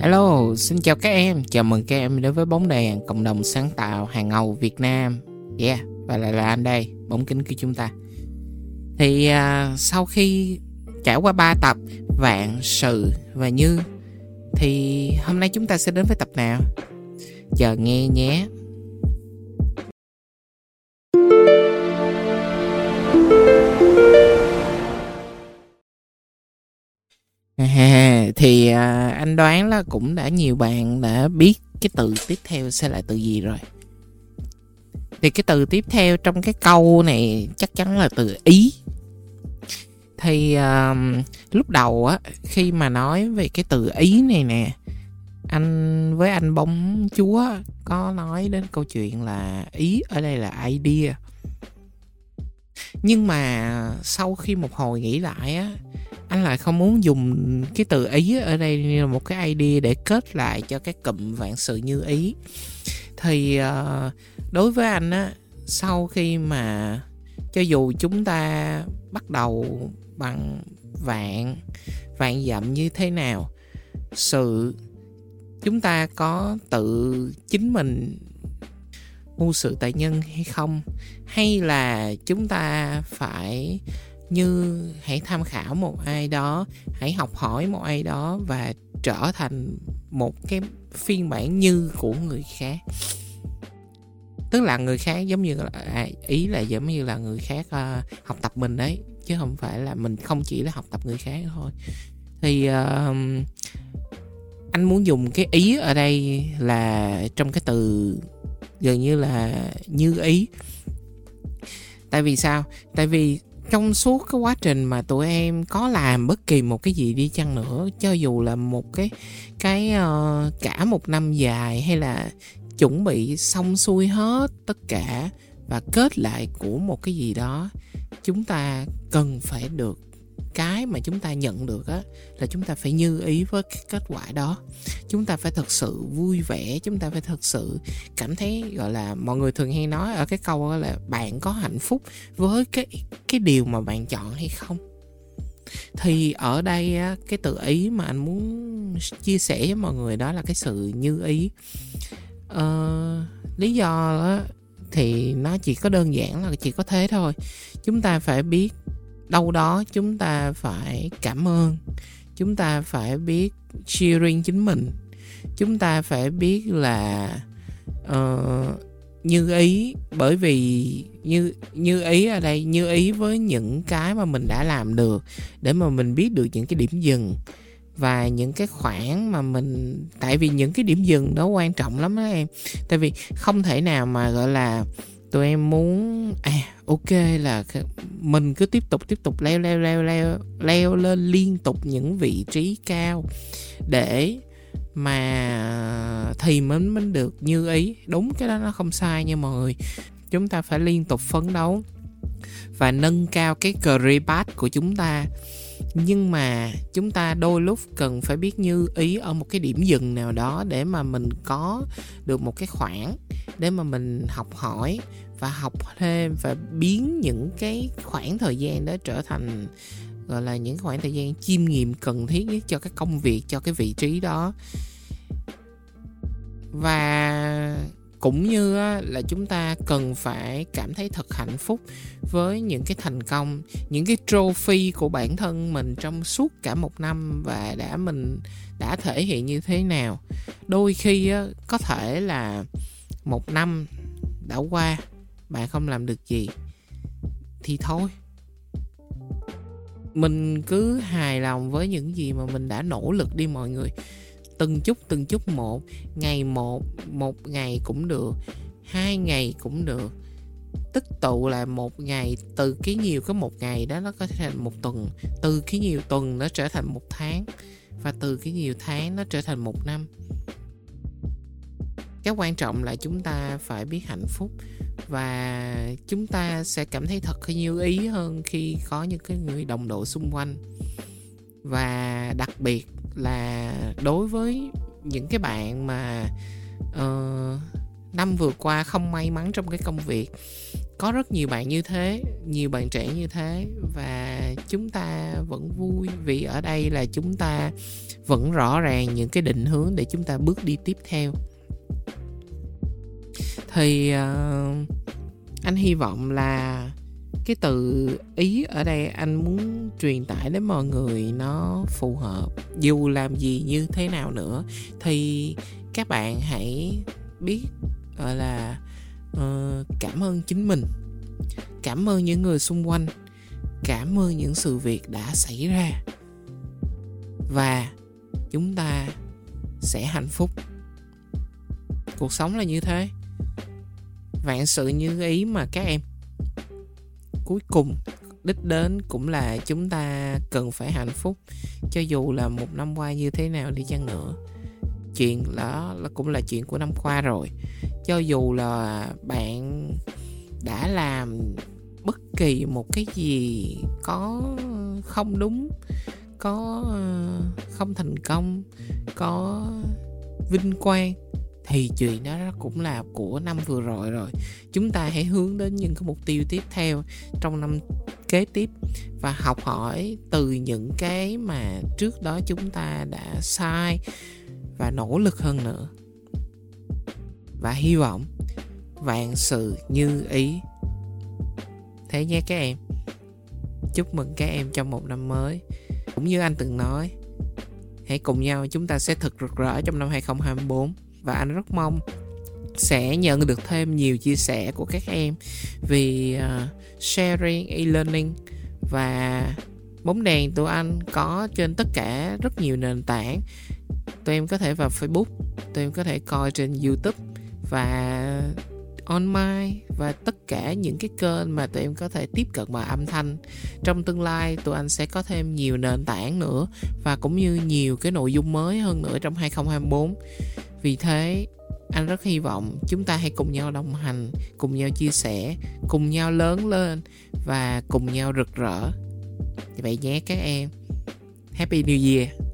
Hello, xin chào các em. Chào mừng các em đến với bóng đèn cộng đồng sáng tạo hàng ngầu Việt Nam. Yeah, và lại là anh đây, bóng kính của chúng ta. Thì uh, sau khi trải qua 3 tập Vạn, Sự và Như thì hôm nay chúng ta sẽ đến với tập nào? Chờ nghe nhé. Thì à, anh đoán là cũng đã nhiều bạn đã biết cái từ tiếp theo sẽ là từ gì rồi. Thì cái từ tiếp theo trong cái câu này chắc chắn là từ ý. Thì à, lúc đầu á khi mà nói về cái từ ý này nè anh với anh bóng chúa có nói đến câu chuyện là ý ở đây là idea. Nhưng mà sau khi một hồi nghĩ lại á anh lại không muốn dùng cái từ ý ở đây như là một cái idea để kết lại cho cái cụm vạn sự như ý. Thì uh, đối với anh á sau khi mà cho dù chúng ta bắt đầu bằng vạn vạn dặm như thế nào sự chúng ta có tự chính mình mưu sự tại nhân hay không hay là chúng ta phải như hãy tham khảo một ai đó hãy học hỏi một ai đó và trở thành một cái phiên bản như của người khác. Tức là người khác giống như là à, ý là giống như là người khác à, học tập mình đấy chứ không phải là mình không chỉ là học tập người khác thôi. Thì à, anh muốn dùng cái ý ở đây là trong cái từ gần như là như ý. Tại vì sao? Tại vì trong suốt cái quá trình mà tụi em có làm bất kỳ một cái gì đi chăng nữa cho dù là một cái cái uh, cả một năm dài hay là chuẩn bị xong xuôi hết tất cả và kết lại của một cái gì đó chúng ta cần phải được cái mà chúng ta nhận được á là chúng ta phải như ý với cái kết quả đó. Chúng ta phải thật sự vui vẻ chúng ta phải thật sự cảm thấy gọi là mọi người thường hay nói ở cái câu là bạn có hạnh phúc với cái cái điều mà bạn chọn hay không. Thì ở đây á, cái tự ý mà anh muốn chia sẻ với mọi người đó là cái sự như ý. Ờ, lý do đó thì nó chỉ có đơn giản là chỉ có thế thôi. Chúng ta phải biết đâu đó chúng ta phải cảm ơn. Chúng ta phải biết cheering chính mình. Chúng ta phải biết là uh, như ý bởi vì như như ý ở đây như ý với những cái mà mình đã làm được để mà mình biết được những cái điểm dừng và những cái khoản mà mình tại vì những cái điểm dừng đó quan trọng lắm đó em. Tại vì không thể nào mà gọi là tụi em muốn à ok, là mình cứ tiếp tục tiếp tục leo leo leo leo leo lên liên tục những vị trí cao để mà thì mình mới được như ý. Đúng cái đó nó không sai nha mọi người. Chúng ta phải liên tục phấn đấu và nâng cao cái career path của chúng ta. Nhưng mà chúng ta đôi lúc cần phải biết như ý ở một cái điểm dừng nào đó để mà mình có được một cái khoảng để mà mình học hỏi và học thêm và biến những cái khoảng thời gian đó trở thành, gọi là, những khoảng thời gian chiêm nghiệm cần thiết nhất cho cái công việc, cho cái vị trí đó. Và cũng như là chúng ta cần phải cảm thấy thật hạnh phúc với những cái thành công, những cái trophy của bản thân mình trong suốt cả một năm và đã mình, đã thể hiện như thế nào. Đôi khi có thể là một năm đã qua, bạn không làm được gì thì thôi. Mình cứ hài lòng với những gì mà mình đã nỗ lực đi mọi người. Từng chút từng chút một, ngày một một ngày cũng được, hai ngày cũng được. Tích tụ là một ngày, từ cái nhiều có một ngày đó nó có thể thành một tuần, từ cái nhiều tuần nó trở thành một tháng, và từ cái nhiều tháng nó trở thành một năm cái quan trọng là chúng ta phải biết hạnh phúc và chúng ta sẽ cảm thấy thật như ý hơn khi có những cái người đồng đội xung quanh. Và đặc biệt là đối với những cái bạn mà uh, năm vừa qua không may mắn trong cái công việc có rất nhiều bạn như thế nhiều bạn trẻ như thế và chúng ta vẫn vui vì ở đây là chúng ta vẫn rõ ràng những cái định hướng để chúng ta bước đi tiếp theo thì uh, anh hy vọng là cái từ ý ở đây anh muốn truyền tải đến mọi người nó phù hợp. Dù làm gì như thế nào nữa thì các bạn hãy biết gọi là uh, cảm ơn chính mình. Cảm ơn những người xung quanh. Cảm ơn những sự việc đã xảy ra. Và chúng ta sẽ hạnh phúc. Cuộc sống là như thế vạn sự như ý mà các em. Cuối cùng, đích đến cũng là chúng ta cần phải hạnh phúc, cho dù là một năm qua như thế nào đi chăng nữa. Chuyện đó là cũng là chuyện của năm qua rồi. Cho dù là bạn đã làm bất kỳ một cái gì có không đúng, có ờ, không thành công, có vinh quang thì chuyện đó cũng là của năm vừa rồi rồi. Chúng ta hãy hướng đến những cái mục tiêu tiếp theo trong năm kế tiếp và học hỏi từ những cái mà trước đó chúng ta đã sai và nỗ lực hơn nữa. Và hy vọng vạn sự như ý. Thế nhé các em. Chúc mừng các em trong một năm mới. Cũng như anh từng nói, hãy cùng nhau, chúng ta sẽ thật rực rỡ trong năm 2024 và anh rất mong sẽ nhận được thêm nhiều chia sẻ của các em vì uh, sharing e-learning và bóng đèn tụi anh có trên tất cả rất nhiều nền tảng. Tụi em có thể vào facebook tụi em có thể coi trên youtube và online và tất cả những cái kênh mà tụi em có thể tiếp cận bằng âm thanh. Trong tương lai tụi anh sẽ có thêm nhiều nền tảng nữa và cũng như nhiều cái nội dung mới hơn nữa trong 2024 vì thế, anh rất hy vọng chúng ta hãy cùng nhau đồng hành, cùng nhau chia sẻ, cùng nhau lớn lên và cùng nhau rực rỡ. Vậy nhé các em. Happy new year.